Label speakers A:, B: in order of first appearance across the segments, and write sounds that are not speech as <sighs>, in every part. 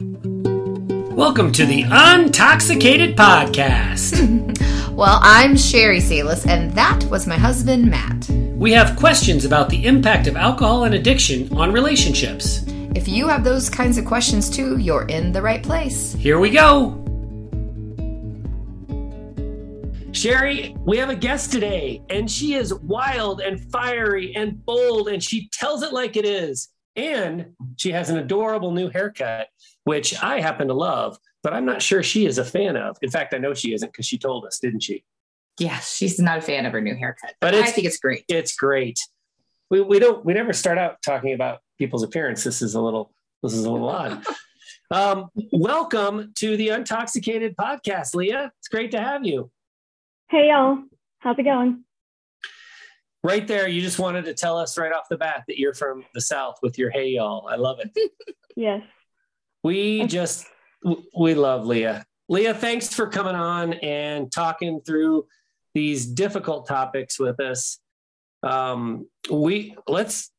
A: Welcome to the Untoxicated Podcast. <laughs>
B: well, I'm Sherry Salis, and that was my husband, Matt.
A: We have questions about the impact of alcohol and addiction on relationships.
B: If you have those kinds of questions too, you're in the right place.
A: Here we go. Sherry, we have a guest today, and she is wild and fiery and bold, and she tells it like it is. And she has an adorable new haircut, which I happen to love, but I'm not sure she is a fan of. In fact, I know she isn't because she told us, didn't she?
B: Yes, she's not a fan of her new haircut, but, but I think it's great.
A: It's great. We, we don't we never start out talking about people's appearance. This is a little this is a little odd. <laughs> Um, welcome to the Untoxicated Podcast, Leah. It's great to have you.
C: Hey y'all, how's it going?
A: right there, you just wanted to tell us right off the bat that you're from the South with your hey y'all. I love it. <laughs>
C: yes.
A: We just, we love Leah. Leah, thanks for coming on and talking through these difficult topics with us. Um, we let's,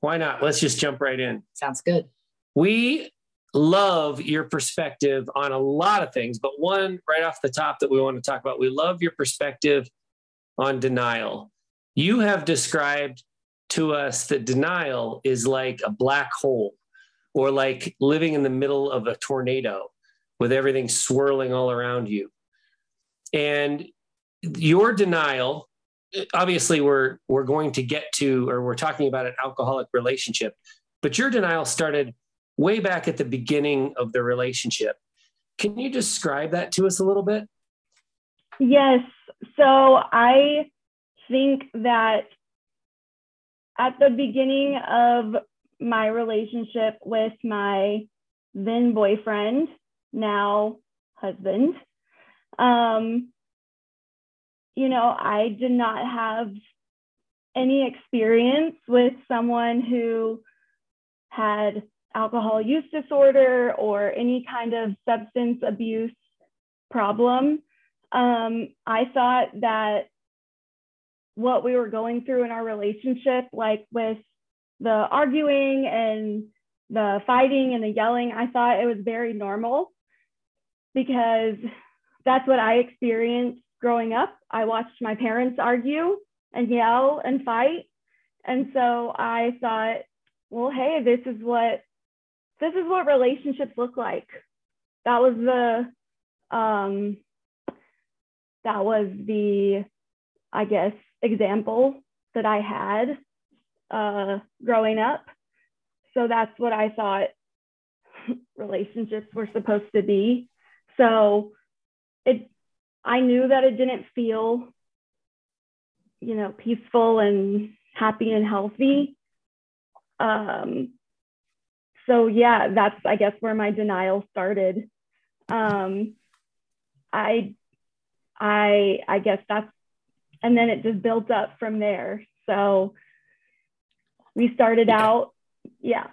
A: why not? Let's just jump right in.
B: Sounds good.
A: We love your perspective on a lot of things, but one right off the top that we want to talk about, we love your perspective on denial. You have described to us that denial is like a black hole or like living in the middle of a tornado with everything swirling all around you. And your denial, obviously, we're, we're going to get to, or we're talking about an alcoholic relationship, but your denial started way back at the beginning of the relationship. Can you describe that to us a little bit?
C: Yes. So I think that at the beginning of my relationship with my then boyfriend, now husband, um, you know, I did not have any experience with someone who had alcohol use disorder or any kind of substance abuse problem. Um, I thought that what we were going through in our relationship, like with the arguing and the fighting and the yelling, I thought it was very normal because that's what I experienced growing up. I watched my parents argue and yell and fight. And so I thought, well, hey, this is what this is what relationships look like. That was the um that was the I guess example that I had uh, growing up. So that's what I thought relationships were supposed to be. So it, I knew that it didn't feel, you know, peaceful and happy and healthy. Um, so yeah, that's I guess where my denial started. Um, I, I, I guess that's and then it just built up from there. So we started yeah. out, yeah.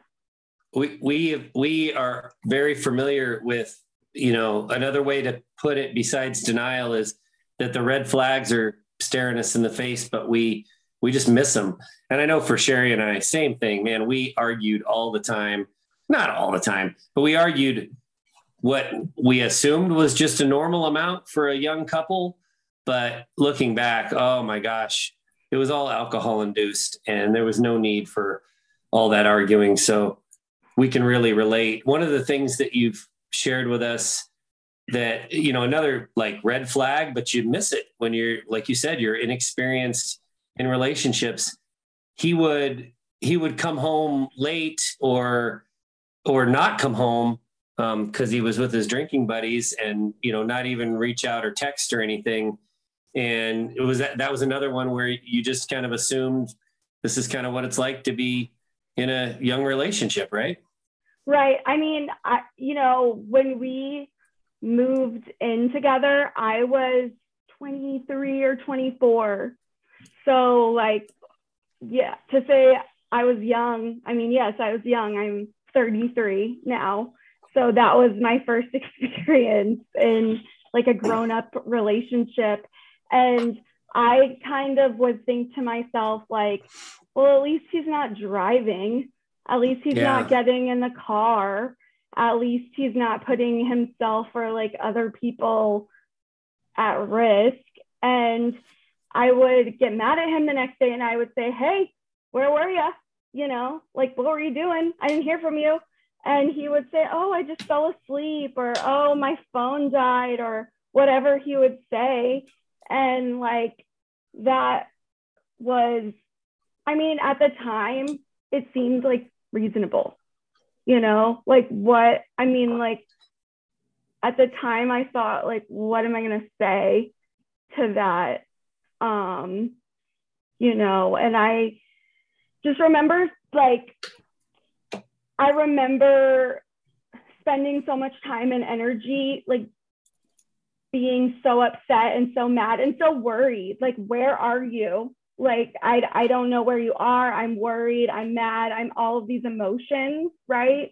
A: We we we are very familiar with you know another way to put it besides denial is that the red flags are staring us in the face, but we we just miss them. And I know for Sherry and I, same thing, man. We argued all the time, not all the time, but we argued what we assumed was just a normal amount for a young couple but looking back, oh my gosh, it was all alcohol induced and there was no need for all that arguing. So we can really relate. One of the things that you've shared with us that, you know, another like red flag, but you miss it when you're, like you said, you're inexperienced in relationships. He would, he would come home late or, or not come home because um, he was with his drinking buddies and, you know, not even reach out or text or anything and it was that that was another one where you just kind of assumed this is kind of what it's like to be in a young relationship right?
C: Right. I mean I, you know when we moved in together i was 23 or 24 so like yeah to say i was young i mean yes i was young. I'm 33 now. So that was my first <laughs> experience in like a grown up relationship and I kind of would think to myself, like, well, at least he's not driving. At least he's yeah. not getting in the car. at least he's not putting himself or like other people at risk. And I would get mad at him the next day and I would say, Hey, where were you? You know, like, what were you doing? I didn't hear from you. And he would say, Oh, I just fell asleep, or Oh, my phone died, or whatever he would say. And like, that was, I mean, at the time, it seemed like reasonable, you know, like what, I mean, like, at the time I thought like what am I going to say to that? Um you know? And I just remember like I remember spending so much time and energy like being so upset and so mad and so worried. Like where are you? Like I I don't know where you are. I'm worried. I'm mad. I'm all of these emotions right?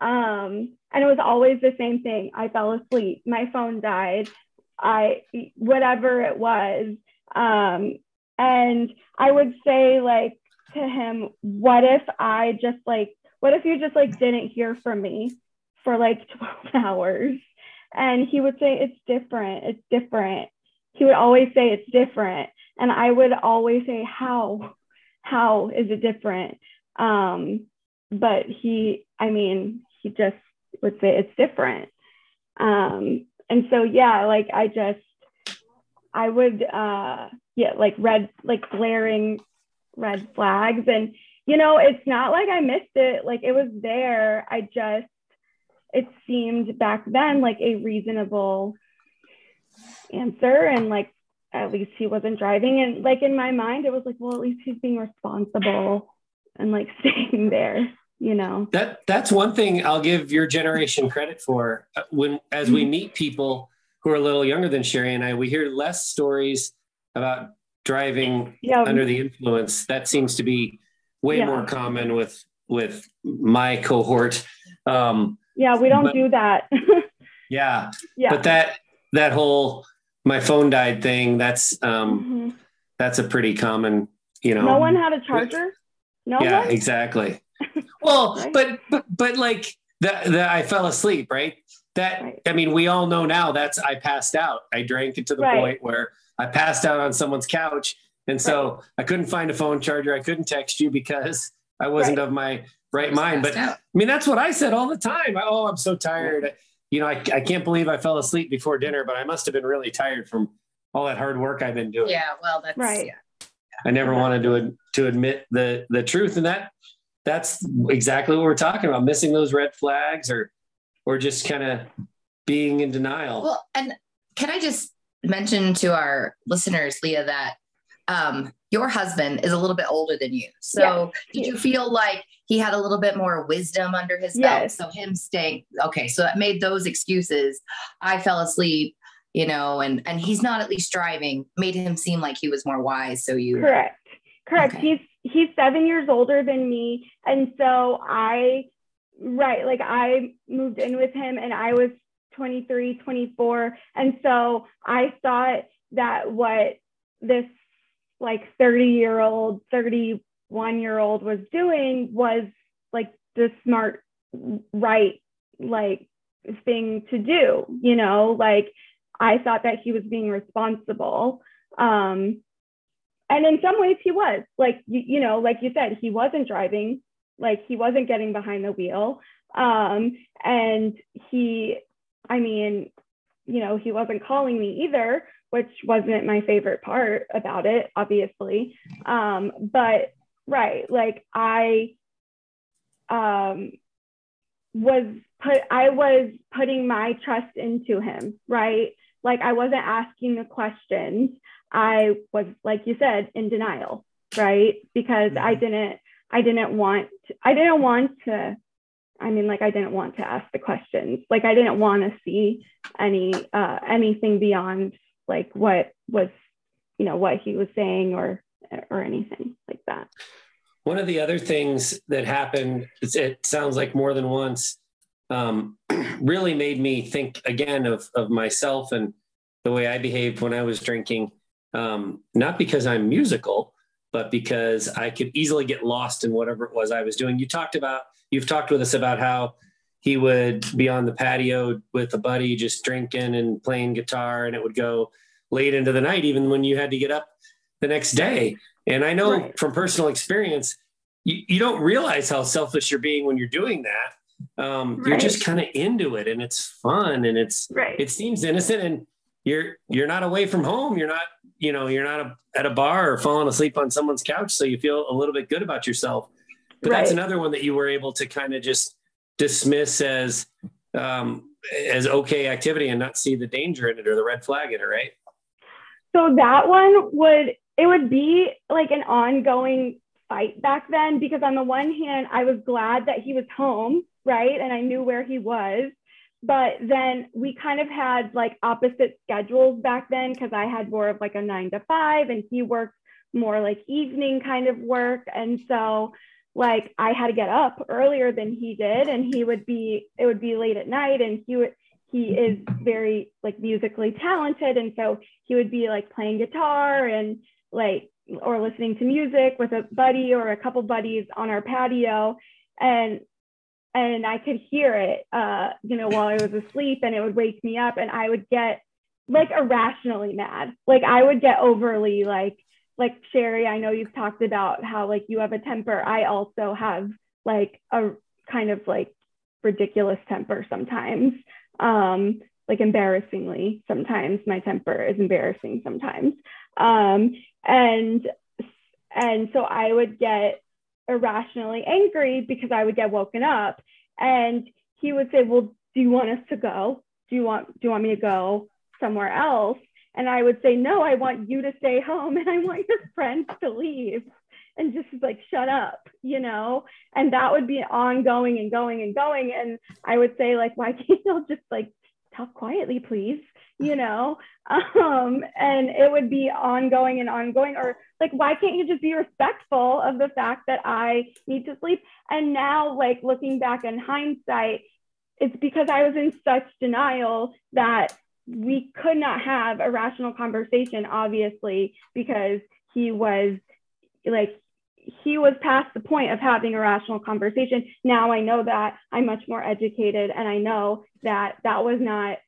C: Um and it was always the same thing. I fell asleep. My phone died. I whatever it was. Um and I would say like to him what if I just like what if you just like didn't hear from me for like <laughs> 12 hours and he would say it's different. It's different. He would always say it's different. And i would always say how? How is it different? Um but he i mean he just would say it's different. Um and so yeah like i just i would uh yeah like red like glaring red flags. And you know it's not like i missed it. Like it was there. I just it seemed back then like a reasonable answer. And like at least he wasn't driving. And like in my mind it was like well at least he's being responsible and like <laughs> staying there you know?
A: That that's one thing i'll give your generation credit for. When as we meet people who are a little younger than sherry and i we hear less stories about driving
C: Yeah.
A: under the influence. That seems to be way
C: Yeah.
A: more common with with my cohort. Um
C: yeah we don't
A: But-
C: do that. <laughs>
A: Yeah
C: yeah.
A: but that that whole my phone died thing that's um
C: Mhm.
A: that's a pretty common you know.
C: No one had a charger? No
A: yeah
C: one?
A: exactly. <laughs> Well
C: Right.
A: but but but like that that i fell asleep right? That
C: Right.
A: i mean we all know now that's i passed out. I drank it to the
C: Right.
A: point where i passed out on someone's couch and so i couldn't find a phone charger. I couldn't text you because i wasn't of my right mind but
D: out.
A: I mean, that's what I said all the time. Oh, I'm so tired. You know, I, I can't believe I fell asleep before dinner, but I must have been really tired from all that hard work I've been doing.
D: yeah, well, that's
C: Right.
D: yeah.
A: I never wanted to ad- to admit the the truth, and that that's exactly what we're talking about: missing those red flags, or or just kind of being in denial.
D: Well, and can I just mention to our listeners, Leah, that um, your husband is a little bit older than you. So
C: he
D: did you feel like he had a little bit more wisdom under his belt? So him staying okay, so that made those excuses. I fell asleep, you know, and and he's not at least driving, made him seem like he was more wise. So you
C: correct correct
D: Okay.
C: he's he's seven years older than me and so i right like i moved in with him and i was 23 24 and so i thought that what this like 30 year old 31 year old was doing was like the smart right like thing to do you know? Like i thought that he was being responsible um and in some ways he was. Like you, you know like you said he wasn't driving like he wasn't getting behind the wheel um and he i mean you know he wasn't calling me either which wasn't my favorite part about it obviously um but right like i um was put i was putting my trust into him right like i wasn't asking the questions I was, like you said, in denial, right? Because I
A: Mhm.
C: didn't, I didn't want, I didn't want to, I mean, like I didn't want to ask the questions. Like I didn't want to see any, uh, anything beyond like what was, you know, what he was saying or, or anything like that.
A: One of the other things that happened it sounds like more than once, um, <clears throat> really made me think again of, of myself and the way I behaved when I was drinking. Um, not because I'm musical, but because I could easily get lost in whatever it was I was doing. You talked about, you've talked with us about how he would be on the patio with a buddy just drinking and playing guitar and it would go late into the night even when you had to get up the next day. And i know
C: Right.
A: from personal experience you, you don't realize how selfish you're being when you're doing that. Um, you're just kind of into it and it's fun and it's
C: Right.
A: it seems innocent and you're you're not away from home. You're not you know you're not a, at a bar or falling asleep on someone's couch so you feel a little bit good about yourself. But that's another one that you were able to kind of just dismiss as um as okay activity and not see the danger in it or the red flag in it right
C: So that one would it would be like an ongoing fight back then because on the one hand I was glad that he was home, right? And I knew where he was. But then we kind of had like opposite schedules back then because I had more of like a 9 to 5 and he worked more like evening kind of work and so like I had to get up earlier than he did and he would be it would be late at night and he would he is very like musically talented and so he would be like playing guitar and like or listening to music with a buddy or a couple buddies on our patio and and I could hear it uh you know while I was asleep and it would wake me up and I would get like irrationally mad. Like I would get overly like like Sherry I know you've talked about how like you have a temper. I also have like a kind of like ridiculous temper sometimes. Um like embarrassingly sometimes. My temper is embarrassing sometimes. Um and and so i would get irrationally angry because i would get woken up. And he would say well do you want us to go? Do you want do you want me to go somewhere else and i would say no i want you to stay home <laughs> and i want your friends to leave. And just like shut up you know? And that would be ongoing and going and going. And i would say like why can't <laughs> you just like talk quietly please? You know? <laughs> Um and it would be ongoing and ongoing. Or like why can't you just be respectful of the fact that i need to sleep? And now like looking back in hindsight it's because i was in such denial that we could not have a rational conversation obviously because he was like he was past the point of having a rational conversation. Now I know that I'm much more educated and I know that that was not,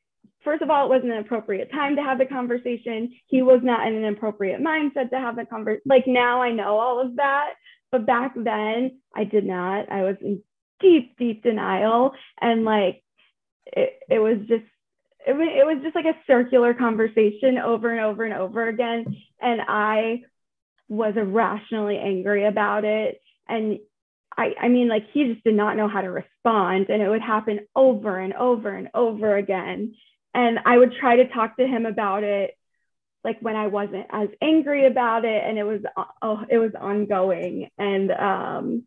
C: first of all, it wasn't an appropriate time to have the conversation. He was not in an appropriate mindset to have the conversation. Like now I know all of that. But back then I did not. I was in deep, deep denial. And like it, it was just, it, it was just like a circular conversation over and over and over again. And I was irrationally angry about it. And I, I mean, like he just did not know how to respond. And it would happen over and over and over again. And I would try to talk to him about it like when I wasn't as angry about it. And it was oh, it was ongoing. And um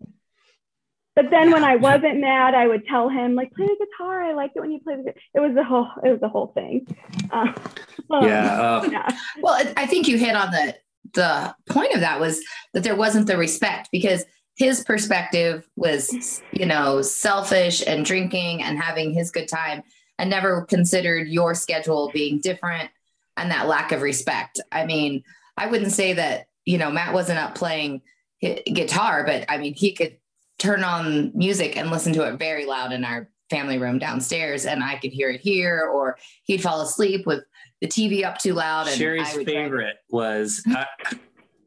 C: but then when I wasn't mad, I would tell him like play the guitar. I like it when you play the guitar. It was the whole it was the whole thing. Uh, <laughs> um,
A: Yeah, uh,
C: yeah.
D: Well, I- I think you hit on the the point of that was that there wasn't the respect because his perspective was, you know, selfish and drinking and having his good time and never considered your schedule being different and that lack of respect. I mean, I wouldn't say that, you know, Matt wasn't up playing guitar, but I mean, he could turn on music and listen to it very loud in our family room downstairs and I could hear it here or he'd fall asleep with the TV up too loud. And
A: Sherry's
D: I would try
A: favorite was I,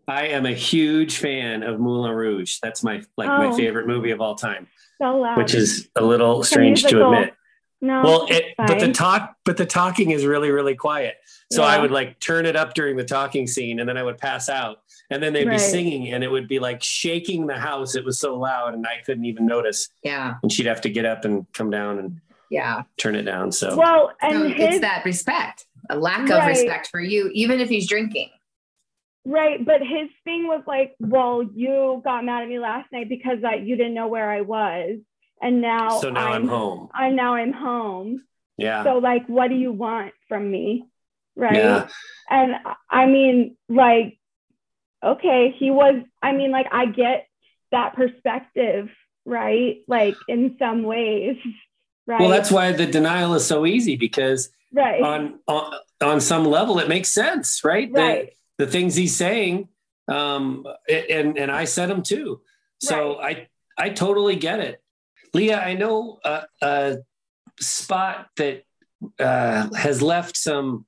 A: I am a huge fan of Moulin Rouge. That's my like my
C: Oh.
A: favorite movie of all time,
C: So loud.
A: which is a little strange to admit.
C: no.
A: Well, it, but the talk, but the talking is really, really quiet. So I would like turn it up during the talking scene, and then I would pass out, and then they'd be singing, and it would be like shaking the house. It was so loud, and I couldn't even notice.
D: Yeah.
A: And she'd have to get up and come down and
D: Yeah.
A: turn it down. So
C: well, and
D: So
C: his
D: it's that respect, a lack of respect for you, even if he's drinking.
C: right, but his thing was like, well, you got mad at me last night because that you didn't know where I was, and now
A: so now I'm, home.
C: I'm now I'm home.
A: Yeah.
C: So like, what do you want from me, right?
A: Yeah.
C: And I mean, like, okay, he was. I mean, like, I get that perspective, right? Like in some ways, right?
A: Well, that's why the denial is so easy because
C: right.
A: on on, on some level it makes sense, right?
C: right.
A: The, the things he's saying, um, and and I said them too. So I I totally get it. Leah, I know a, a spot that uh, has left some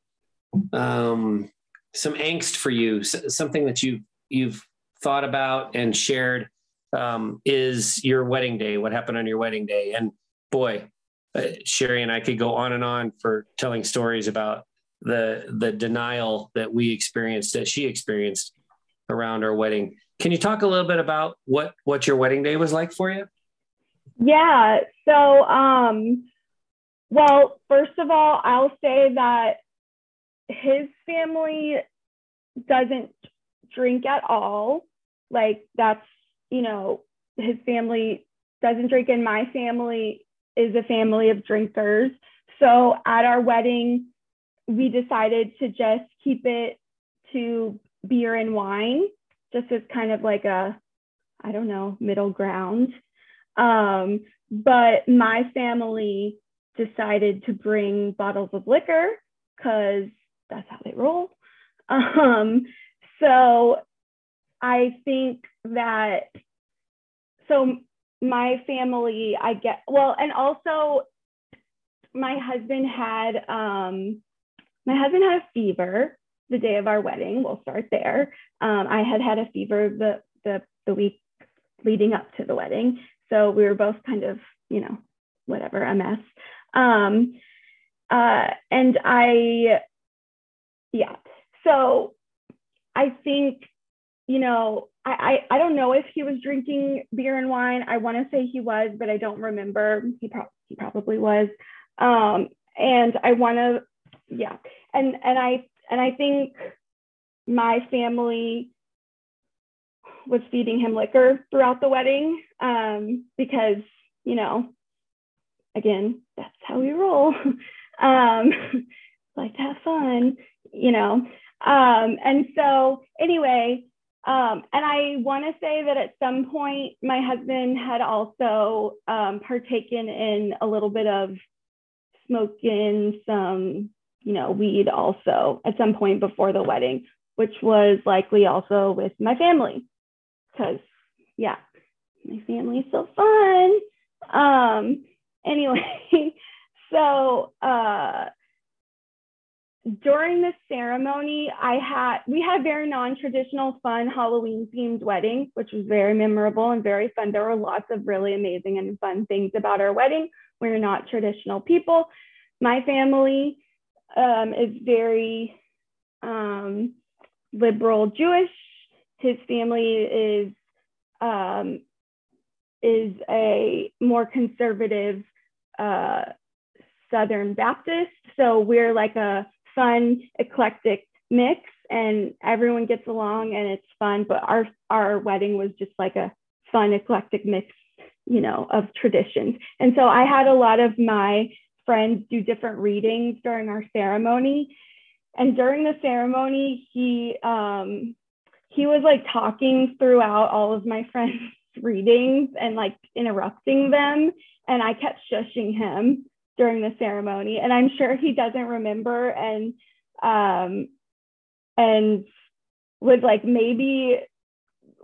A: um, some angst for you, something that you you've thought about and shared um, is your wedding day. What happened on your wedding day? And boy, uh, Sherry and I could go on and on for telling stories about the the denial that we experienced, that she experienced around our wedding. Can you talk a little bit about what what your wedding day was like for you?
C: Yeah. So, um, well, first of all, I'll say that his family doesn't drink at all. Like that's, you know, his family doesn't drink and my family is a family of drinkers. So at our wedding, we decided to just keep it to beer and wine, just as kind of like a, I don't know, middle ground. Um, but my family decided to bring bottles of liquor because that's how they roll. <laughs> Um, so I think that, so my family, I get, well, and also my husband had, um, my husband had a fever the day of our wedding. We'll start there. Um, I had had a fever the, the, the week leading up to the wedding. So we were both kind of, you know, whatever, a mess. Um, uh, and I, yeah. So I think, you know, I, I, I don't know if he was drinking beer and wine. I want to say he was, but I don't remember. He, pro- he probably was. Um, and I want to, yeah. And, and I, and I think my family was feeding him liquor throughout the wedding um, because, you know, again, that's how we roll. <laughs> um, <laughs> like to have fun, you know. Um, and so, anyway, um, and I want to say that at some point, my husband had also um, partaken in a little bit of smoking some, you know, weed also at some point before the wedding, which was likely also with my family because yeah, my family's so fun. Um, anyway, <laughs> so uh, during the ceremony, I had we had a very non-traditional, fun Halloween themed wedding, which was very memorable and very fun. There were lots of really amazing and fun things about our wedding. We're not traditional people. My family um, is very um, liberal Jewish his family is um, is a more conservative uh, Southern Baptist. So we're like a fun, eclectic mix, and everyone gets along and it's fun. But our our wedding was just like a fun, eclectic mix, you know, of traditions. And so I had a lot of my friends do different readings during our ceremony. And during the ceremony, he um, he was like talking throughout all of my <laughs> friends' readings and like interrupting them. And I kept shushing him during the ceremony. And I'm sure he doesn't remember and um and would like maybe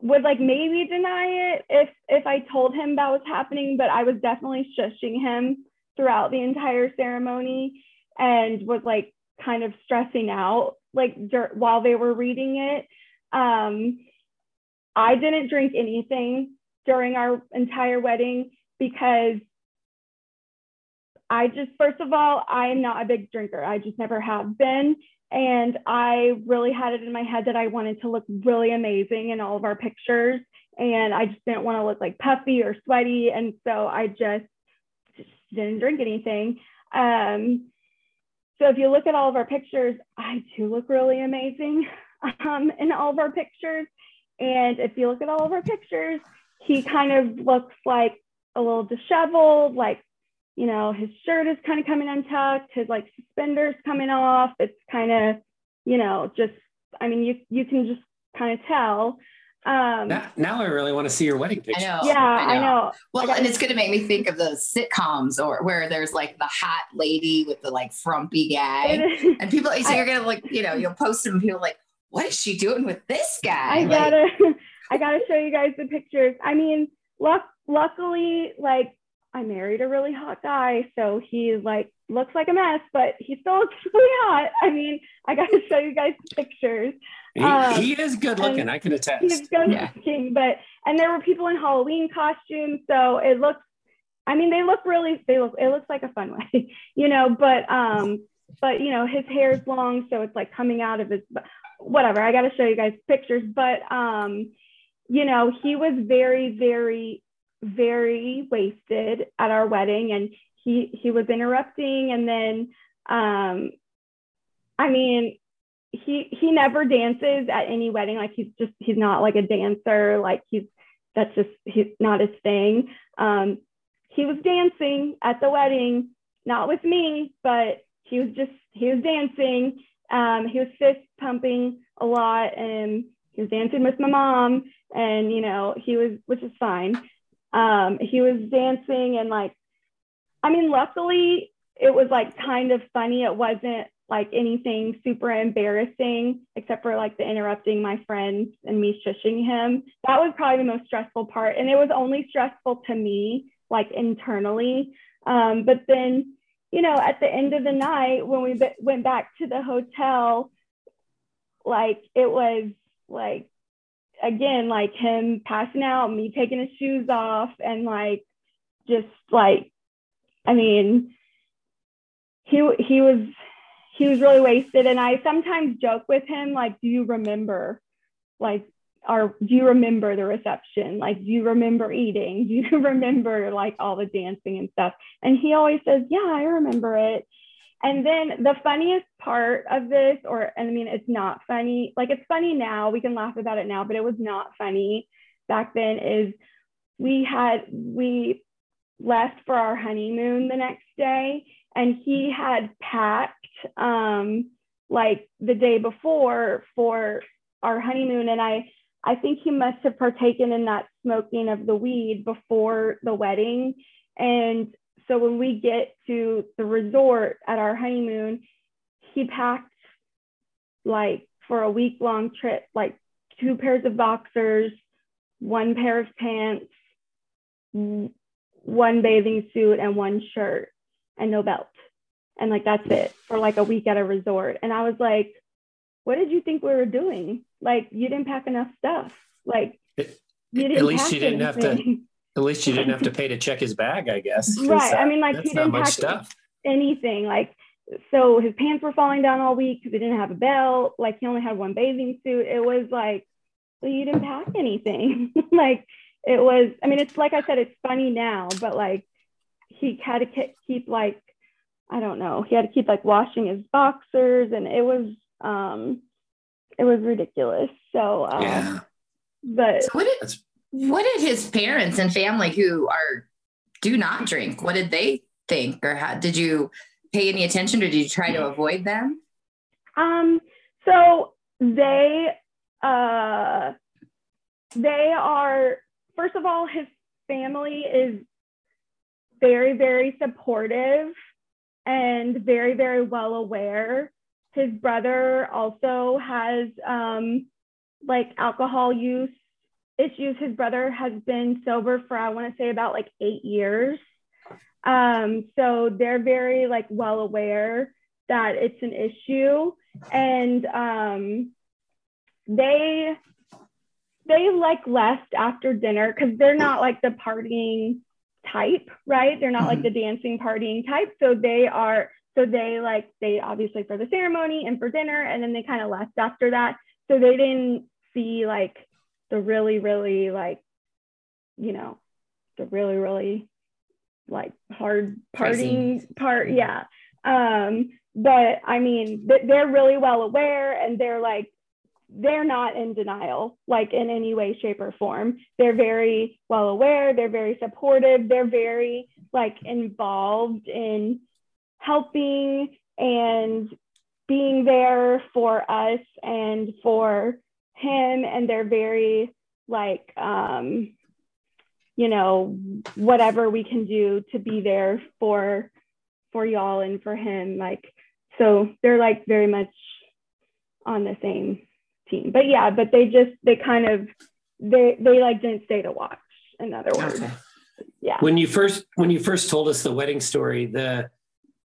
C: would like maybe deny it if if I told him that was happening, but I was definitely shushing him throughout the entire ceremony and was like kind of stressing out like dur- while they were reading it um, I didn't drink anything during our entire wedding because I just, first of all, I am not a big drinker. I just never have been. And I really had it in my head that I wanted to look really amazing in all of our pictures. And I just didn't want to look like puffy or sweaty. And so I just, just didn't drink anything. Um, so if you look at all of our pictures, I do look really amazing <laughs> um, in all of our pictures. And if you look at all of our pictures, he kind of looks like a little disheveled, like, you know, his shirt is kind of coming untucked, his like suspenders coming off. It's kind of, you know, just, I mean, you, you can just kind of tell. Um,
A: now, now, I really want to see your wedding picture.
C: I know. Yeah, I know. I know.
D: Well, and it's going to make me think of those sitcoms or where there's like the hot lady with the like frumpy guy, and people. So you're gonna like, you know, you'll post them. And people like, what is she doing with this guy?
C: I gotta, <laughs> I gotta show you guys the pictures. I mean, luck, luckily, like I married a really hot guy, so he like looks like a mess, but he still <laughs> looks really hot. I mean, I got to <laughs> show you guys pictures.
A: He, um, he is good looking. I can attest.
C: He's good yeah. looking, but and there were people in Halloween costumes, so it looks. I mean, they look really. They look. It looks like a fun <laughs> way, you know. But um, but you know, his hair is long, so it's like coming out of his. Whatever. I got to show you guys pictures, but um, you know, he was very, very, very wasted at our wedding, and he he was interrupting, and then um, I mean, he he never dances at any wedding like he's just he's not like a dancer like he's that's just he's not his thing. Um he was dancing at the wedding not with me but he was just he was dancing. Um he was fist pumping a lot and he was dancing with my mom and you know he was which is fine um he was dancing and like i mean luckily it was like kind of funny it wasn't like anything super embarrassing except for like the interrupting my friends and me shushing him. That was probably the most stressful part. And it was only stressful to me, like internally. Um, but then, you know, at the end of the night, when we be- went back to the hotel, like it was like, again, like him passing out, me taking his shoes off, and like just like, I mean, he he was he was really wasted. And I sometimes joke with him, like, do you remember, like, or do you remember the reception? Like, do you remember eating? <laughs> Do you remember like all the dancing and stuff? And he always says, yeah, I remember it. And then the funniest part of this, or I mean, it's not funny. Like it's funny now. We can laugh about it now, but it was not funny back then. Is we had we left for our honeymoon the next day, and he had packed um, like the day before for our honeymoon, and I I think he must have partaken in that smoking of the weed before the wedding, and so when we get to the resort at our honeymoon, he packed like for a week long trip, like two pairs of boxers, one pair of pants, one bathing suit, and one shirt, and no belt and like that's it for like a week at a resort and i was like what did you think we were doing like you didn't pack enough stuff like you didn't."
A: at least you didn't anything. have to at least you didn't have to <laughs> pay to check his bag i guess
C: right i mean like he didn't pack stuff. anything like so his pants were falling down all week because he didn't have a belt like he only had one bathing suit it was like well you didn't pack anything <laughs> like it was i mean it's like i said it's funny now but like he had to keep like I don't know. He had to keep like washing his boxers, and it was um, it was ridiculous. So um, yeah. But
D: so what did what did his parents and family who are do not drink? What did they think, or how did you pay any attention, or did you try to avoid them?
C: Um. So they uh they are first of all his family is very very supportive and very, very well aware. His brother also has um, like alcohol use issues. His brother has been sober for, I want to say, about like eight years. Um, so they're very like well aware that it's an issue. And um, they, they like left after dinner because they're not like the partying type, right? They're not mm-hmm. like the dancing partying type. So they are, so they like, they obviously for the ceremony and for dinner, and then they kind of left after that. So they didn't see like the really, really like, you know, the really, really like hard partying part. Yeah. Um, but I mean, they're really well aware and they're like, they're not in denial, like in any way, shape, or form. They're very well aware, they're very supportive, they're very like involved in helping and being there for us and for him. And they're very like, um, you know, whatever we can do to be there for for y'all and for him. Like, so they're like very much on the same team. But yeah, but they just they kind of they they like didn't stay to watch. In other words. Okay. yeah.
A: When you first when you first told us the wedding story, the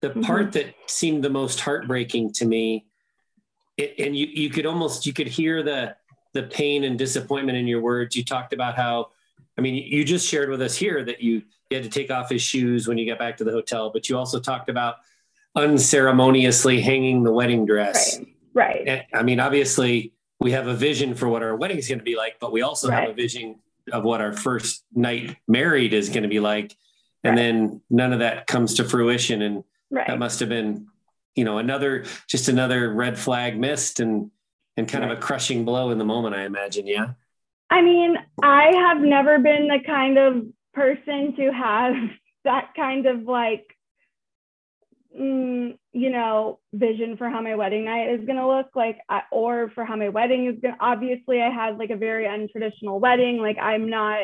A: the
C: Mhm.
A: part that seemed the most heartbreaking to me, it, and you you could almost you could hear the the pain and disappointment in your words. You talked about how, I mean, you just shared with us here that you, you had to take off his shoes when you got back to the hotel, but you also talked about unceremoniously hanging the wedding dress.
C: Right. Right.
A: And, I mean, obviously, we have a vision for what our wedding is going to be like, but we also have a vision of what our first night married is going to be like. And
C: Right.
A: then none of that comes to fruition. And that must have been, you know, another, just another red flag missed and, and kind of a crushing blow in the moment, I imagine. Yeah.
C: I mean, I have never been the kind of person to have <laughs> that kind of like, mm, you know, vision for how my wedding night is going to look like, or for how my wedding is going to. Obviously, I had like a very untraditional wedding. Like, I'm not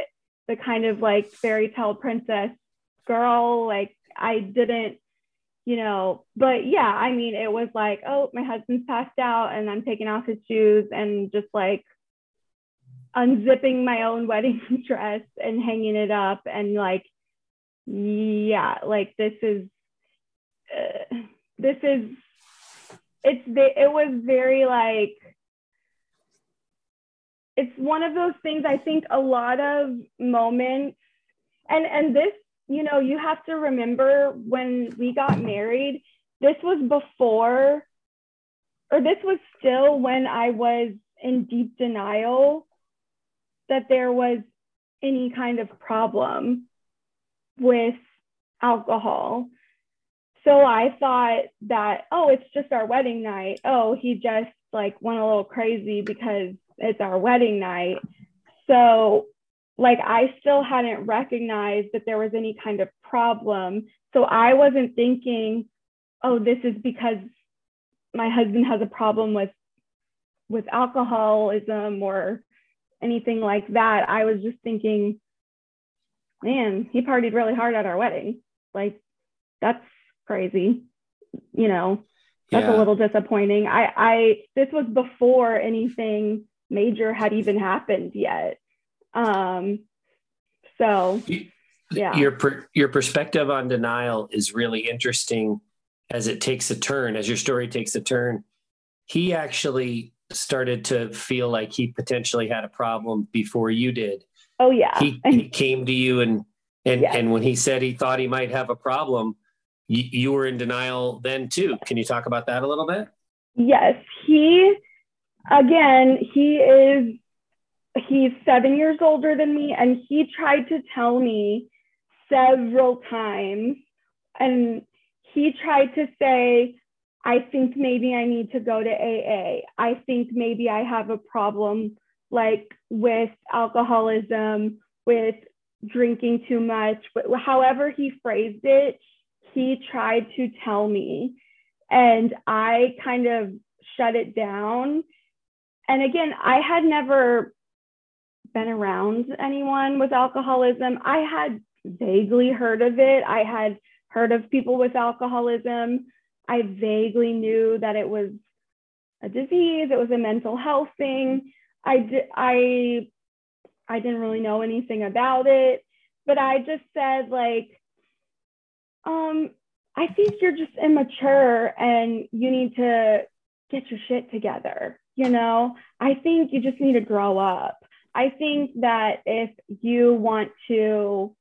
C: the kind of like fairy tale princess girl. Like, I didn't, you know, but yeah, I mean, it was like, oh, my husband's passed out and I'm taking off his shoes and just like, unzipping my own <laughs> wedding dress and hanging it up and like yeah like this is uh, this is it's it was very like it's one of those things i think a lot of moments and and this you know you have to remember when we got married this was before or this was still when i was in deep denial that there was any kind of problem with alcohol. So I thought that, oh, it's just our wedding night. Oh, he just like went a little crazy because it's our wedding night. So, like, I still hadn't recognized that there was any kind of problem. So I wasn't thinking, oh, this is because my husband has a problem with with alcoholism or anything like that. I was just thinking, man, he partied really hard at our wedding. Like, that's crazy. You know, that's
A: Yeah.
C: a little disappointing. I, I, this was before anything major had even happened yet. Um, so yeah,
A: Your per, your perspective on denial is really interesting as it takes a turn, as your story takes a turn. He actually started to feel like he potentially had a problem before you did.
C: oh yeah,
A: He, <laughs> he came to you and and
C: Yes.
A: and when he said he thought he might have a problem, you, you were in denial then too. Can you talk about that a little bit?
C: Yes, he again, he is he's 7 years older than me and he tried to tell me several times and he tried to say I think maybe I need to go to AA. I think maybe I have a problem like with alcoholism, with drinking too much, wh- however he phrased it, he tried to tell me and I kind of shut it down. And again, I had never been around anyone with alcoholism. I had vaguely heard of it. I had heard of people with alcoholism. I vaguely knew that it was a disease, it was a mental health thing. I did, I I didn't really know anything about it, but I just said like um I think you're just immature and you need to get your shit together. You know, I think you just need to grow up. I think that if you want to,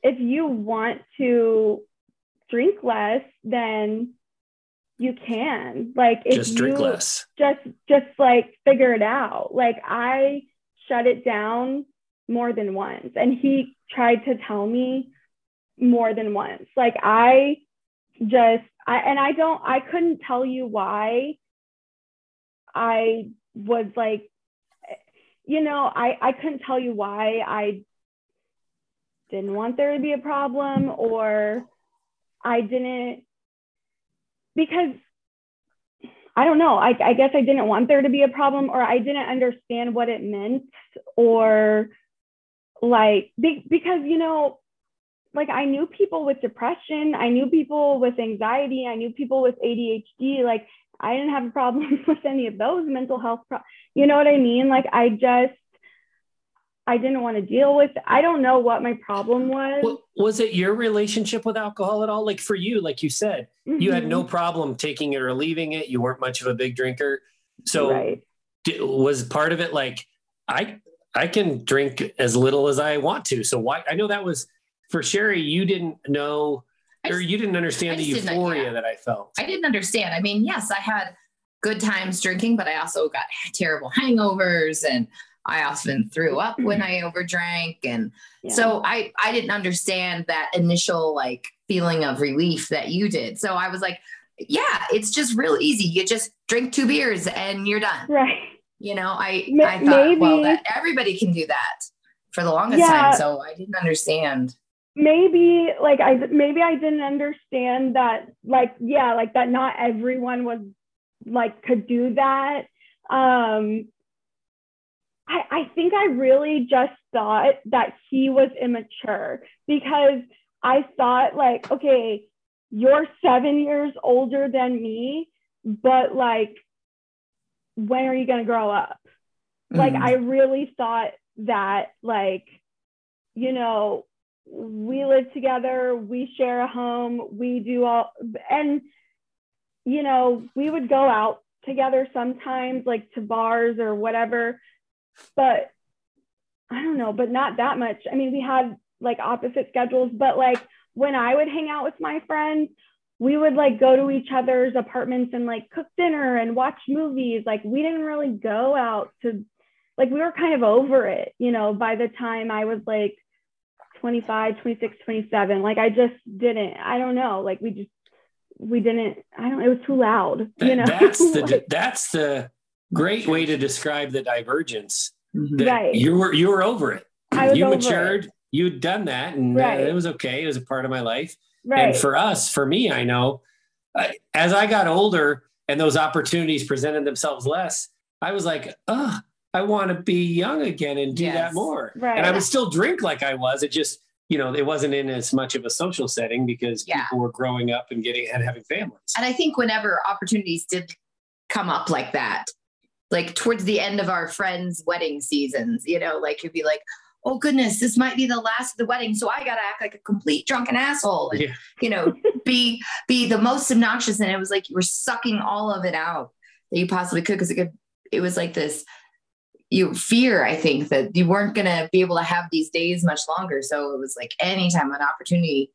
C: if you want to drink less, then you can. Like, if
A: Just drink
C: you
A: less.
C: just, just like figure it out. Like, I shut it down more than once, and he tried to tell me more than once. Like, I just I and I don't I couldn't tell you why I was like you know I I couldn't tell you why I didn't want there to be a problem or I didn't because I don't know I I guess I didn't want there to be a problem or I didn't understand what it meant or like be, because you know like I knew people with depression, I knew people with anxiety, I knew people with ADHD. Like I didn't have a problem <laughs> with any of those mental health. Pro- you know what I mean? Like I just, I didn't want to deal with. I don't know what my problem was.
A: Was it your relationship with alcohol at all? Like for you, like you said, you had no
C: Mhm.
A: problem taking it or leaving it. You weren't much of a big drinker. So
C: right.
A: was part of it like I I can drink as little as I want to. So why I know that was for Sherry, you didn't know
D: I
A: or you didn't understand the
D: just
A: euphoria that I felt.
D: I didn't understand. I mean, yes, I had good times drinking, but I also got <laughs> terrible hangovers and I often threw up when I <clears throat> overdrank. And
C: Yeah.
D: so I, I didn't understand that initial like feeling of relief that you did. So I was like, yeah, it's just real easy. You just drink two beers and you're done.
C: right.
D: You know, I,
C: Ma-
D: I thought, well, that everybody can do that for the longest
C: Yeah.
D: time. So I didn't understand.
C: Maybe like I maybe I didn't understand that like yeah like that not everyone was like could do that um I I think I really just thought that he was immature because I thought like okay you're 7 years older than me but like when are you going to grow up like
D: Mhm.
C: i really thought that like you know we live together we share a home we do all and you know we would go out together sometimes like to bars or whatever but i don't know but not that much. I mean we had like opposite schedules but like when i would hang out with my friends we would like go to each other's apartments and like cook dinner and watch movies. Like we didn't really go out to like we were kind of over it you know by the time i was like 25 26 27 like i just didn't i don't know like we just we didn't i don't it was too loud you know
A: that's the <laughs>
C: Like,
A: that's the great way to describe the divergence.
D: Mhm.
A: That
C: Right.
A: you were you were over it.
C: I was
A: you
C: over
A: matured. You'd done that, and uh,
C: Right.
A: it was okay. It was a part of my life.
C: right
A: And for us, for me, I know I, as I got older and those opportunities presented themselves less, I was like, oh, I want to be young again and do that more.
C: Right.
A: And I would still drink like I was. It just, you know, it wasn't in as much of a social setting because
D: Yeah.
A: people were growing up and getting and having families.
D: And I think whenever opportunities did come up like that, like towards the end of our friends' wedding seasons, you know, like you'd be like, oh goodness, this might be the last of the wedding. So I gotta act like a complete drunken asshole and
A: Yeah.
D: you know, <laughs> be be the most obnoxious. And it was like you were sucking all of it out that you possibly could because it could it was like this you fear, I think, that you weren't gonna be able to have these days much longer. So it was like anytime an opportunity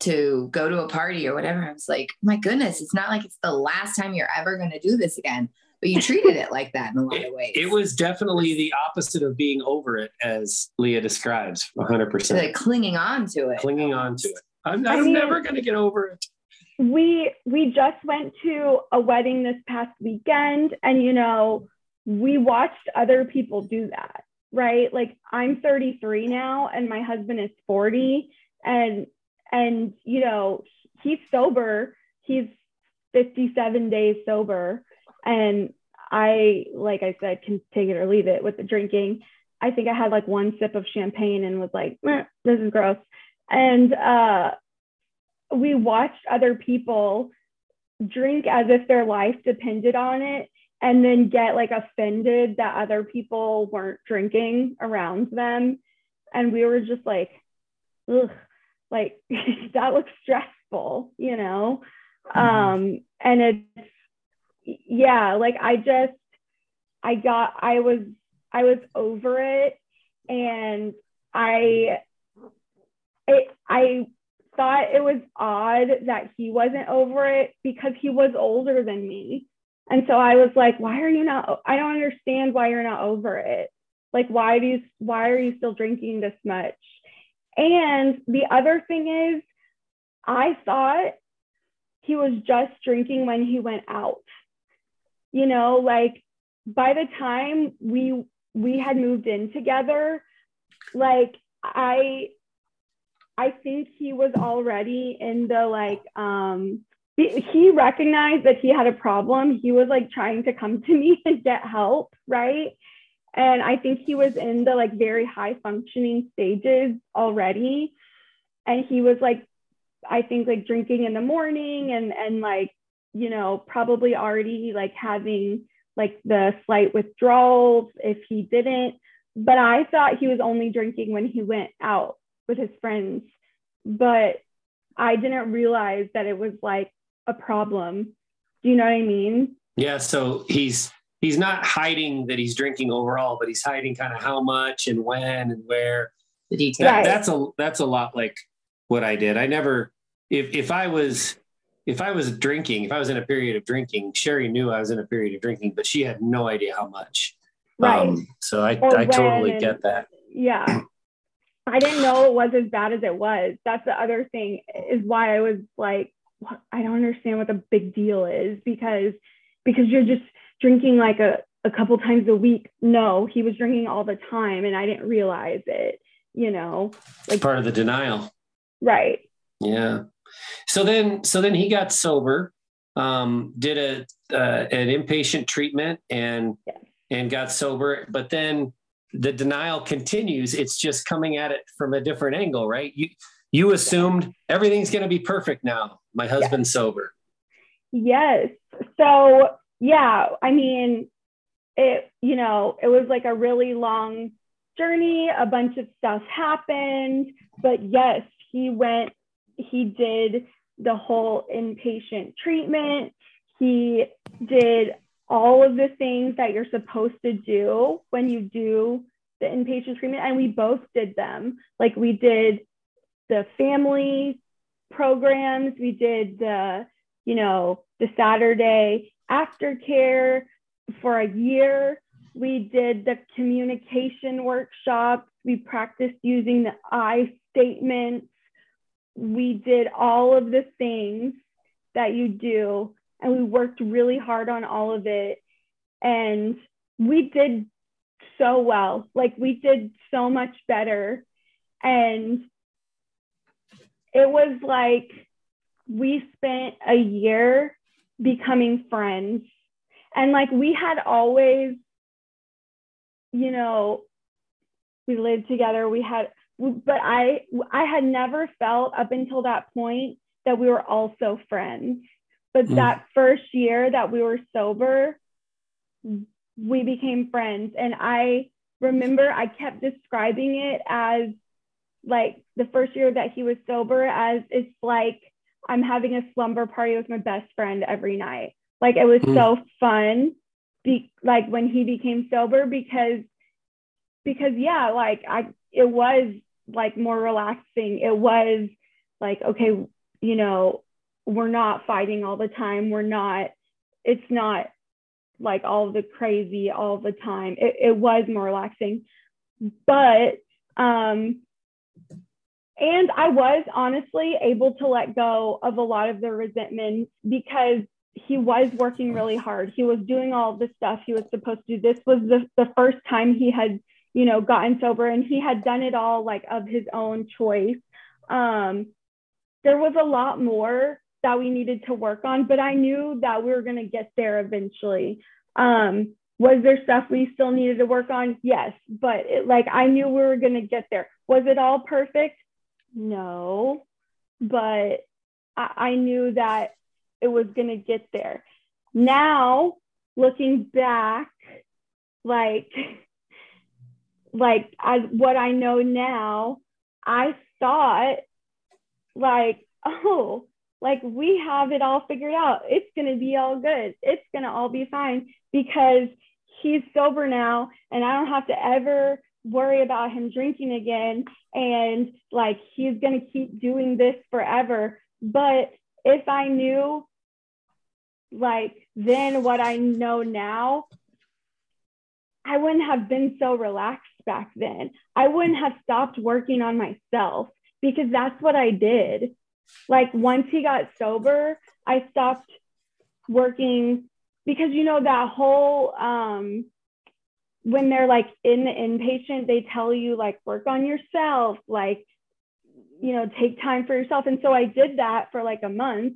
D: to go to a party or whatever. I was like, my goodness, it's not like it's the last time you're ever going to do this again. But you treated it like that in a lot of ways.
A: It was definitely the opposite of being over it, as Leah describes, 100%.
D: like clinging on to it.
A: clinging on to it. I'm,
C: I
A: I'm
C: mean-
A: never going to get over it.
C: we we just went to a wedding this past weekend and you know we watched other people do that right? Like i'm 33 now and my husband is 40 and and you know he's sober. He's 57 days sober. And i like i said can take it or leave it with the drinking. I think i had like one sip of champagne and was like this is gross. And uh we watched other people drink as if their life depended on it and then get like offended that other people weren't drinking around them. And we were just like ugh like <laughs> that looks stressful you know? Um and it's yeah like i just i got i was i was over it. And i it i thought it was odd that he wasn't over it because he was older than me. And so I was like, why are you not I don't understand why you're not over it. Like why do you why are you still drinking this much? And the other thing is I thought he was just drinking when he went out. You know, like by the time we we had moved in together, like I I think he was already in the like um he- he recognized that he had a problem. He was like trying to come to <laughs> me and get help, right? And I think he was in the like very high functioning stages already. And he was like, I think like drinking in the morning and and like, you know, probably already like having like the slight withdrawals if he didn't but I thought he was only drinking when he went out with his friends. But I didn't realize that it was like a problem. Do you know what I mean?
A: Yeah. So he's he's not hiding that he's drinking overall, but he's hiding kind of how much and when and where.
D: The details.
A: That, That's a that's a lot like what I did. I never if if I was if I was drinking, if I was in a period of drinking, Sherry knew I was in a period of drinking, but she had no idea how much.
C: Right.
A: Um, so I,
C: Or
A: I totally
C: when-
A: get that.
C: yeah. I didn't know it was as bad as it was. That's the other thing is why I was like, what? I don't understand what the big deal is because because you're just drinking like a, a couple times a week. No, he was drinking all the time and I didn't realize it, you know.
A: Like part of the denial.
C: Right.
A: Yeah. So then, so then he got sober, um, did a uh, an inpatient treatment, and and got sober. But then the denial continues. It's just coming at it from a different angle, right? You you assumed everything's going to be perfect now. My husband's sober.
C: Yes. So, yeah, I mean, it, you know, it was like a really long journey. A bunch of stuff happened, but yes, he went, he did the whole inpatient treatment. He did all of the things that you're supposed to do when you do the inpatient treatment. And we both did them. Like we did the family programs, we did the, you know, the Saturday aftercare for a year. We did the communication workshops. We practiced using the I statements. We did all of the things that you do, and we worked really hard on all of it. And we did so well. Like, we did so much better. And it was like we spent a year becoming friends. And like we had always, you know, we lived together. We had, but I, I had never felt up until that point that we were also friends. But
A: Mm.
C: that first year that we were sober, we became friends. And I remember I kept describing it as like the first year that he was sober as it's like I'm having a slumber party with my best friend every night. Like it was
A: Mm.
C: so fun, be, like when he became sober because because yeah, like I it was like more relaxing. It was like okay, you know, we're not fighting all the time. We're not. It's not like all the crazy all the time. It, it was more relaxing, but um and I was honestly able to let go of a lot of the resentment because he was working really hard. He was doing all the stuff he was supposed to do. This was the, the first time he had, you know, gotten sober and he had done it all like of his own choice. Um, there was a lot more that we needed to work on, but I knew that we were going to get there eventually. Um, was there stuff we still needed to work on? Yes, but it, like I knew we were going to get there. Was it all perfect? No, but I, I knew that it was going to get there. Now, looking back, like, like as what I know now, I thought, like, oh, like we have it all figured out. It's going to be all good. It's going to all be fine because he's sober now and I don't have to ever worry about him drinking again and like he's going to keep doing this forever. But if i knew like then what i know now i wouldn't have been so relaxed back then. I wouldn't have stopped working on myself because that's what i did. Like once he got sober i stopped working because you know that whole um when they're like in the inpatient, they tell you like work on yourself, like, you know, take time for yourself. And so I did that for like a month.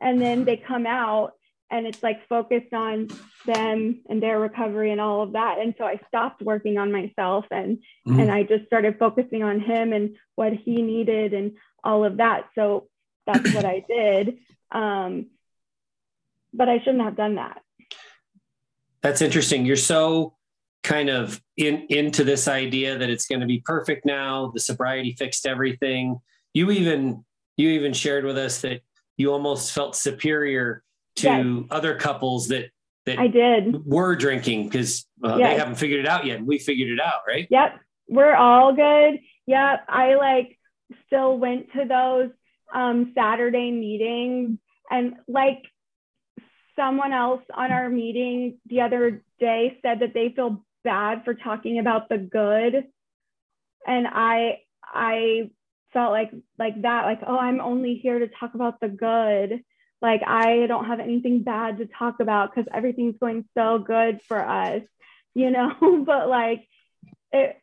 C: And then they come out and it's like focused on them and their recovery and all of that. And so I stopped working on myself and
A: Mhm.
C: and I just started focusing on him and what he needed and all of that. So that's what I did. Um, but I shouldn't have done that.
A: That's interesting. You're so kind of in into this idea that it's going to be perfect now the sobriety fixed everything you even you even shared with us that you almost felt superior to yes. other couples that that
C: I did
A: were drinking because yes. they haven't figured it out yet. We figured it out, right?
C: Yep, we're all good. Yep, I like still went to those um, Saturday meetings and like someone else on our meeting the other day said that they feel bad for talking about the good. And i i felt like like that like oh i'm only here to talk about the good. Like i don't have anything bad to talk about because everything's going so good for us you know? <laughs> But like it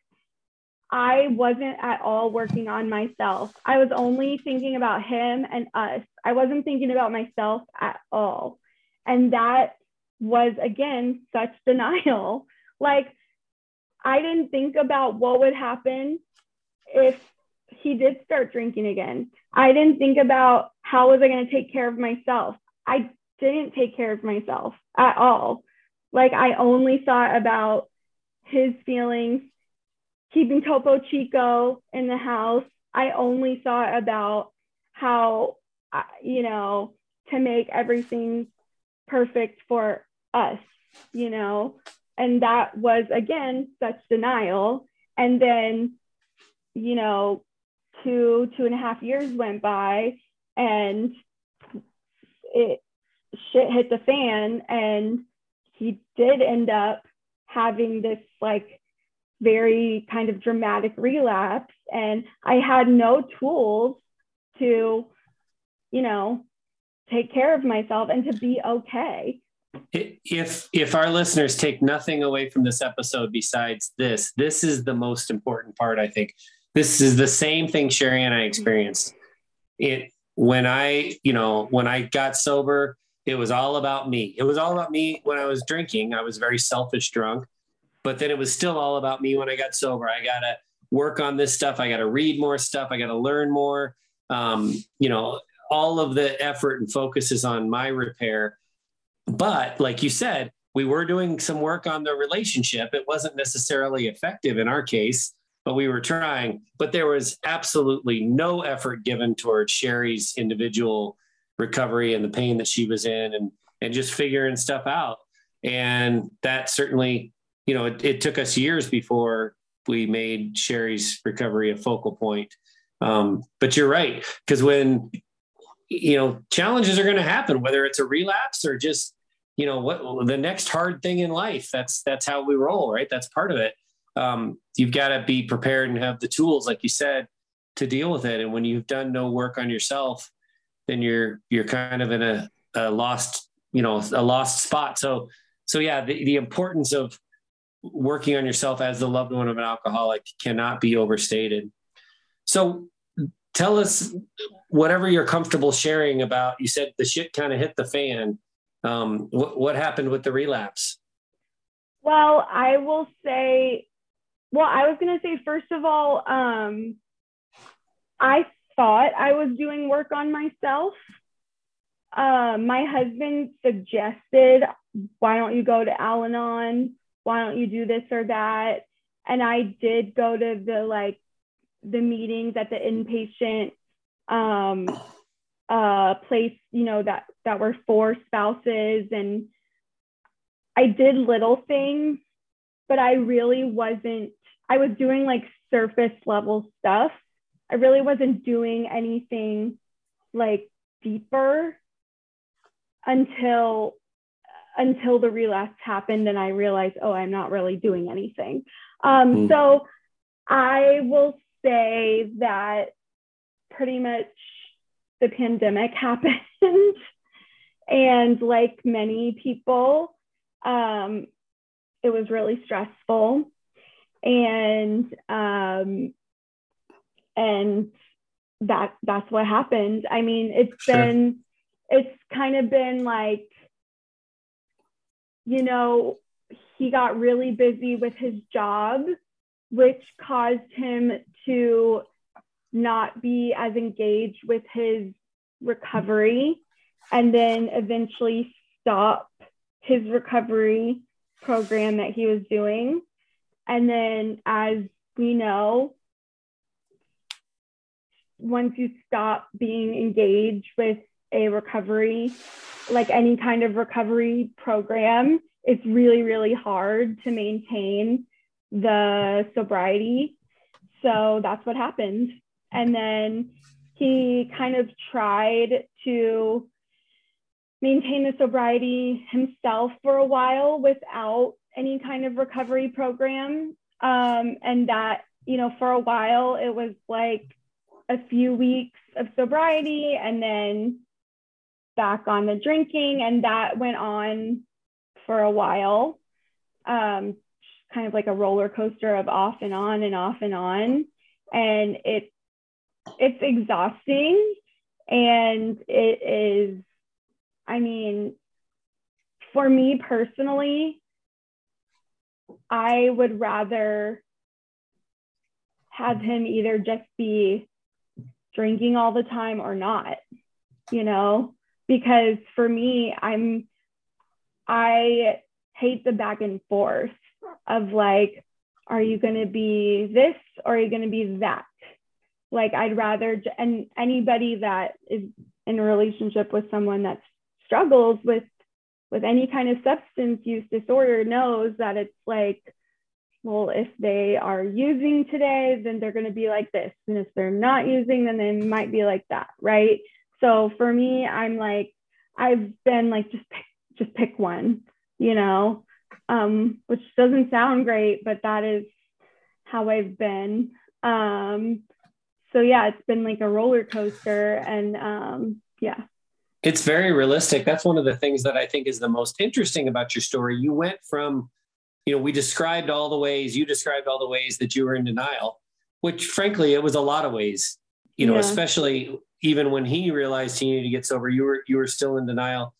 C: i wasn't at all working on myself. I was only thinking about him and us. I wasn't thinking about myself at all. And that was again such denial like I didn't think about what would happen if he did start drinking again. I didn't think about how was I going to take care of myself. I didn't take care of myself at all. Like I only thought about his feelings, keeping Topo Chico in the house. I only thought about how, you know, to make everything perfect for us, you know, and that was again such denial. And then you know two two and a half years went by and it shit hit the fan and he did end up having this like very kind of dramatic relapse. And i had no tools to you know take care of myself and to be okay
A: if if our listeners take nothing away from this episode besides this this is the most important part i think. This is the same thing sherry and i experienced. It when i you know when i got sober it was all about me. It was all about me when i was drinking. I was very selfish drunk but then it was still all about me when i got sober. I gotta work on this stuff. I gotta read more stuff. I gotta learn more. Um, you know all of the effort and focus is on my repair but like you said, we were doing some work on the relationship. It wasn't necessarily effective in our case, but we were trying. But there was absolutely no effort given towards Sherry's individual recovery and the pain that she was in and and just figuring stuff out. And that certainly, you know, it, it took us years before we made Sherry's recovery a focal point. Um, but you're right, because when you know challenges are going to happen whether it's a relapse or just you know what the next hard thing in life. That's that's how we roll right? That's part of it. Um, you've got to be prepared and have the tools like you said to deal with it. And when you've done no work on yourself then you're you're kind of in a, a lost you know a lost spot. So so yeah the, the importance of working on yourself as the loved one of an alcoholic cannot be overstated. So tell us whatever you're comfortable sharing about. You said the shit kind of hit the fan. Um, what, what happened with the relapse?
C: Well, I will say, well, I was going to say, first of all, um, I thought I was doing work on myself. Uh, my husband suggested, why don't you go to Al Anon? Why don't you do this or that? And I did go to the like the meetings at the inpatient um, uh, place, you know, that that were for spouses, and I did little things, but I really wasn't. I was doing like surface level stuff. I really wasn't doing anything like deeper until until the relapse happened and I realized, oh, I'm not really doing anything. Um, mm. So I will say that pretty much the pandemic <laughs> happened. and like many people, um, it was really stressful. And um, and that that's what happened. I mean, it's sure. been it's kind of been like, you know, he got really busy with his job, which caused him to not be as engaged with his recovery and then eventually stop his recovery program that he was doing. And then, as we know, once you stop being engaged with a recovery, like any kind of recovery program, it's really, really hard to maintain the sobriety. So that's what happened. And then he kind of tried to maintain the sobriety himself for a while without any kind of recovery program. Um, and that, you know, for a while it was like a few weeks of sobriety and then back on the drinking. And that went on for a while, um, kind of like a roller coaster of off and on and off and on. And it it's exhausting. And it is I mean, for me personally, I would rather have him either just be drinking all the time or not, you know, because for me, I'm, I hate the back and forth of like, are you going to be this or are you going to be that? Like, I'd rather, and anybody that is in a relationship with someone that struggles with with any kind of substance use disorder knows that it's like well, if they are using today, then they're going to be like this. And if they're not using, then they might be like that. Right. So for me, I'm like, I've been like, just pick, just pick one, you know, um, which doesn't sound great, but that is how I've been. Um, so yeah, it's been like a roller coaster and um, yeah.
A: It's very realistic. That's one of the things that I think is the most interesting about your story. You went from you know, we described all the ways, you described all the ways that you were in denial, which frankly, it was a lot of ways, you know, yeah. especially even when he realized he needed to get sober, you were, you were still in denial.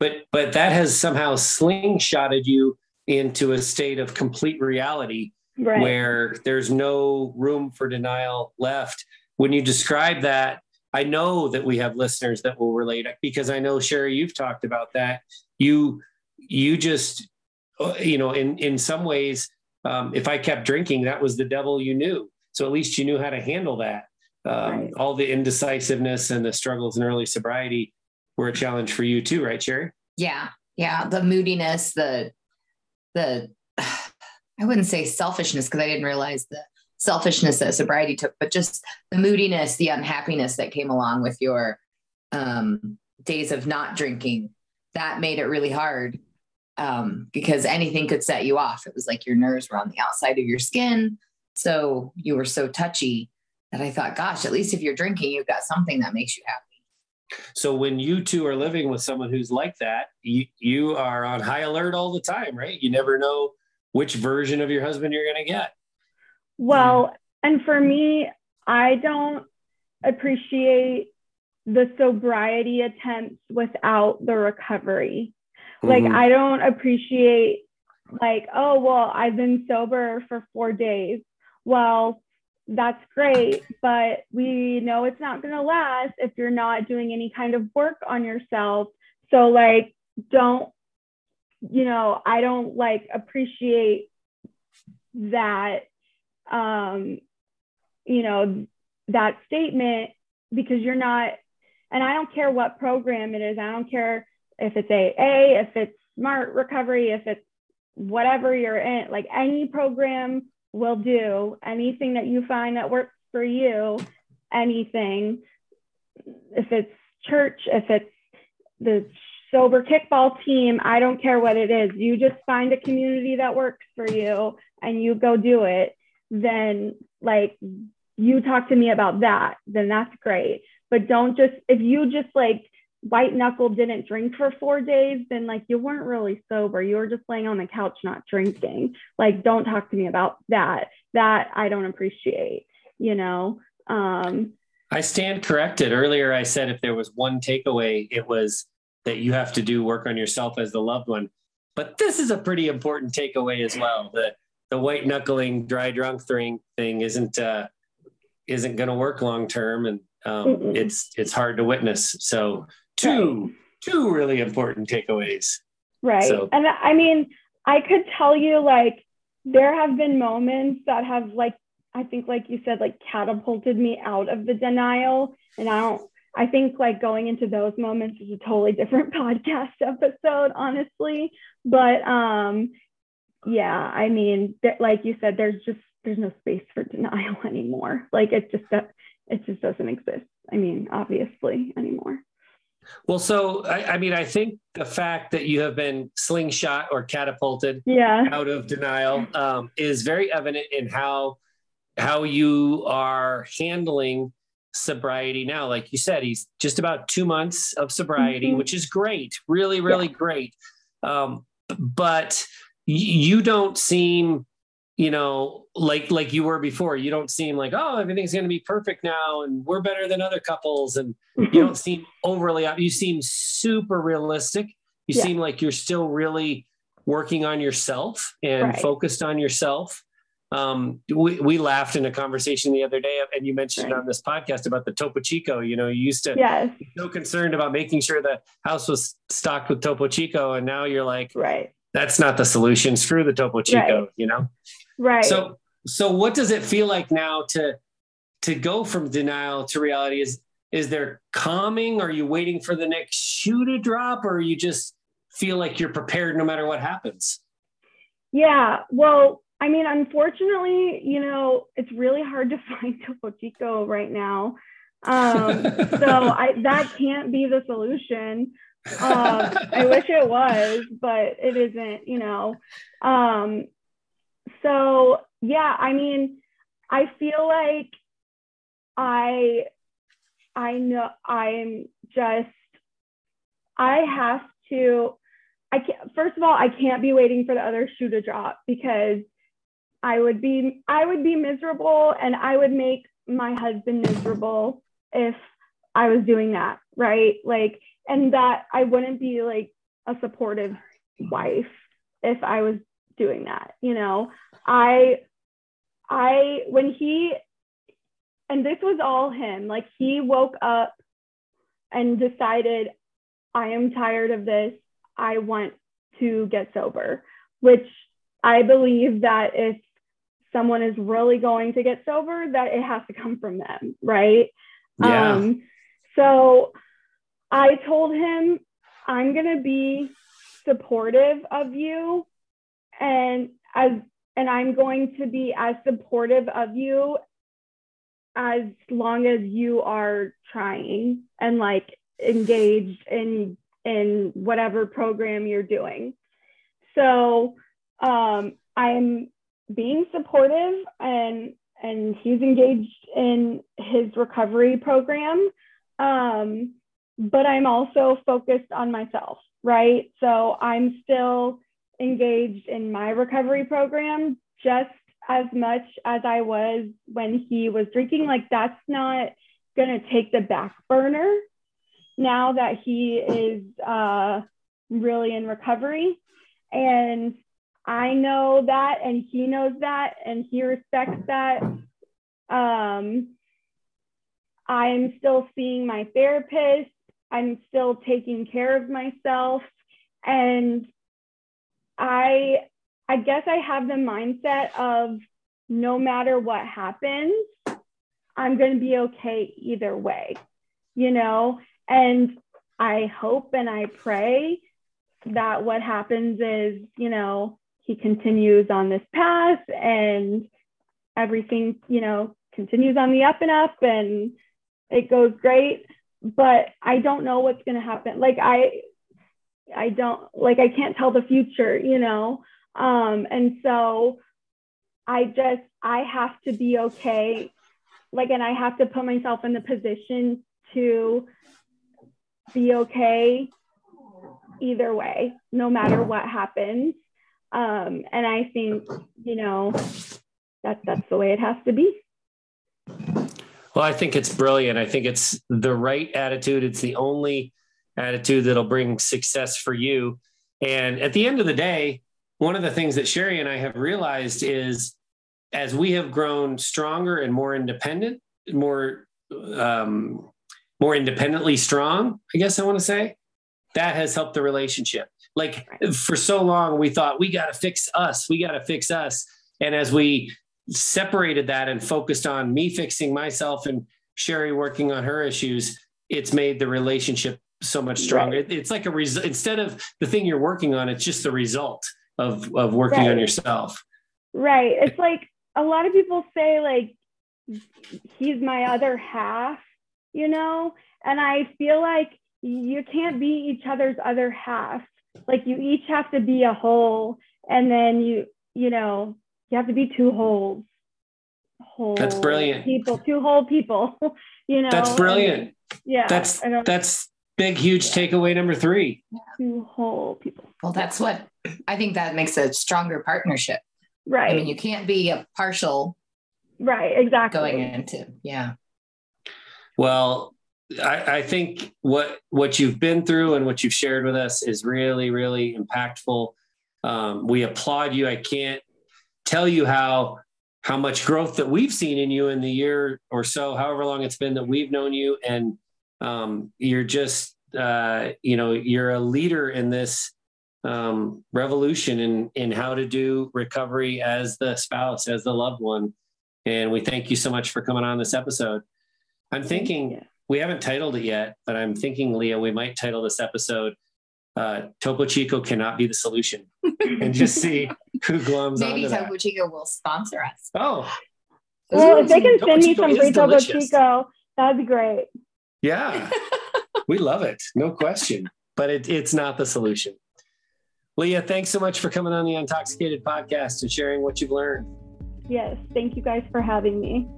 A: But, but that has somehow slingshotted you into a state of complete reality right. where there's no room for denial left. When you describe that, I know that we have listeners that will relate because I know Sherry, you've talked about that. You, you just you know, in in some ways, um, if I kept drinking, that was the devil you knew. So at least you knew how to handle that. Um, right. All the indecisiveness and the struggles in early sobriety were a challenge for you too, right, Sherry?
D: Yeah, yeah. The moodiness, the the <sighs> I wouldn't say selfishness because I didn't realize the selfishness that sobriety took, but just the moodiness, the unhappiness that came along with your um, days of not drinking. That made it really hard um, because anything could set you off. It was like your nerves were on the outside of your skin. So you were so touchy that I thought, gosh, at least if you're drinking, you've got something that makes you happy.
A: So when you two are living with someone who's like that, you, you are on high alert all the time, right? You never know which version of your husband you're going to get.
C: Well, and for me, I don't appreciate the sobriety attempts without the recovery. Like mm-hmm. I don't appreciate like, oh, well, I've been sober for 4 days. Well, that's great, but we know it's not going to last if you're not doing any kind of work on yourself. So like don't you know, I don't like appreciate that um you know that statement because you're not and I don't care what program it is. I don't care if it's AA, if it's smart recovery, if it's whatever you're in, like any program will do, anything that you find that works for you, anything. If it's church, if it's the sober kickball team, I don't care what it is. You just find a community that works for you and you go do it. Then, like, you talk to me about that, then that's great. But don't just, if you just like white knuckle didn't drink for four days, then like you weren't really sober. You were just laying on the couch not drinking. Like, don't talk to me about that. That I don't appreciate, you know. Um
A: I stand corrected. Earlier I said if there was one takeaway, it was that you have to do work on yourself as the loved one. But this is a pretty important takeaway as well. The the white knuckling dry drunk thing thing isn't uh isn't going to work long term and um, it's it's hard to witness. So two right. two really important takeaways.
C: Right. So. And I mean, I could tell you like there have been moments that have like I think like you said like catapulted me out of the denial and I don't I think like going into those moments is a totally different <laughs> podcast episode honestly but um yeah I mean like you said there's just there's no space for denial <laughs> anymore like it just it just doesn't exist I mean obviously anymore
A: well, so I, I, mean, I think the fact that you have been slingshot or catapulted
C: yeah.
A: out of denial um, is very evident in how how you are handling sobriety now. Like you said, he's just about two months of sobriety, mm-hmm. which is great, really, really yeah. great. Um, but you don't seem you know like like you were before you don't seem like oh everything's going to be perfect now and we're better than other couples and you don't seem overly you seem super realistic you yeah. seem like you're still really working on yourself and right. focused on yourself um, we, we laughed in a conversation the other day and you mentioned right. on this podcast about the topo chico you know you used to
C: yes.
A: be so concerned about making sure the house was stocked with topo chico and now you're like
C: right
A: that's not the solution screw the topo chico right. you know
C: Right.
A: So so what does it feel like now to to go from denial to reality? Is is there calming? Are you waiting for the next shoe to drop, or you just feel like you're prepared no matter what happens?
C: Yeah. Well, I mean, unfortunately, you know, it's really hard to <laughs> find Topo Chico right now. Um, so I that can't be the solution. Um, I wish it was, but it isn't, you know. Um, so yeah, I mean, I feel like I I know I'm just I have to I can't first of all, I can't be waiting for the other shoe to drop because I would be I would be miserable and I would make my husband miserable if I was doing that, right? Like and that I wouldn't be like a supportive wife if I was doing that you know i i when he and this was all him like he woke up and decided i am tired of this i want to get sober which i believe that if someone is really going to get sober that it has to come from them right
A: yeah. um
C: so i told him i'm going to be supportive of you and as and I'm going to be as supportive of you as long as you are trying and like engaged in in whatever program you're doing. So um, I'm being supportive and and he's engaged in his recovery program. Um, but I'm also focused on myself, right? So I'm still engaged in my recovery program just as much as I was when he was drinking. Like, that's not going to take the back burner now that he is uh, really in recovery. And I know that, and he knows that, and he respects that. Um, I'm still seeing my therapist. I'm still taking care of myself. And I I guess I have the mindset of no matter what happens, I'm going to be okay either way, you know? And I hope and I pray that what happens is, you know, he continues on this path and everything, you know, continues on the up and up and it goes great. But I don't know what's going to happen. Like, I, I don't like I can't tell the future, you know. Um, and so I just I have to be okay, like, and I have to put myself in the position to be okay either way, no matter what happens. Um, and I think, you know, that that's the way it has to be.
A: Well, I think it's brilliant. I think it's the right attitude. It's the only attitude that'll bring success for you. And at the end of the day, one of the things that Sherry and I have realized is as we have grown stronger and more independent, more um, more independently strong, I guess I want to say, that has helped the relationship. Like for so long, we thought we got to fix us, we got to fix us. And as we separated that and focused on me fixing myself and Sherry working on her issues, it's made the relationship so much stronger. Right. it's like a result instead of the thing you're working on, it's just the result of of working right. on yourself.
C: Right. It's like a lot of people say like he's my other half, you know, and I feel like you can't be each other's other half. Like you each have to be a whole, and then you you know you have to be two wholes.
A: Whole That's brilliant.
C: People, two whole people. <laughs> you know.
A: That's brilliant.
C: And, yeah.
A: That's that's big, huge takeaway number three.
C: Two whole people.
D: Well, that's what I think that makes a stronger partnership.
C: Right.
D: I mean, you can't be a partial.
C: Right. Exactly.
D: Going into yeah.
A: Well, I, I, think what what you've been through and what you've shared with us is really, really impactful. Um, we applaud you. I can't tell you how how much growth that we've seen in you in the year or so, however long it's been that we've known you, and um, you're just uh, you know you're a leader in this um, revolution in in how to do recovery as the spouse, as the loved one. And we thank you so much for coming on this episode. I'm thinking we haven't titled it yet, but I'm thinking, Leah, we might title this episode uh, Topo Chico cannot be the solution and just see <laughs> who glums
D: Maybe
A: Topo
D: that. Chico will sponsor us.
A: Oh.
C: Well, if they can Topo send me some free Topo Chico, that'd be great.
A: Yeah. <laughs> we love it. No question. But it, it's not the solution. Leah, thanks so much for coming on the Untoxicated podcast and sharing what you've learned.
C: Yes. Thank you guys for having me.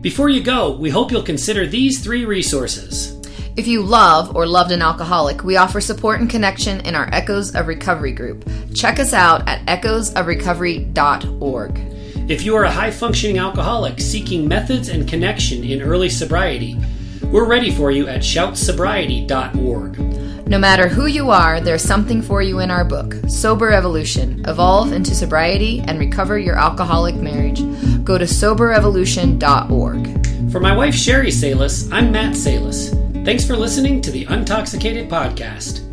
E: Before you go, we hope you'll consider these three resources.
B: If you love or loved an alcoholic, we offer support and connection in our Echoes of Recovery group. Check us out at echoesofrecovery.org.
E: If you are a high functioning alcoholic seeking methods and connection in early sobriety, we're ready for you at shoutsobriety.org.
B: No matter who you are, there's something for you in our book, Sober Evolution Evolve into Sobriety and Recover Your Alcoholic Marriage. Go to soberevolution.org.
E: For my wife, Sherry Salis, I'm Matt Salis. Thanks for listening to the Untoxicated Podcast.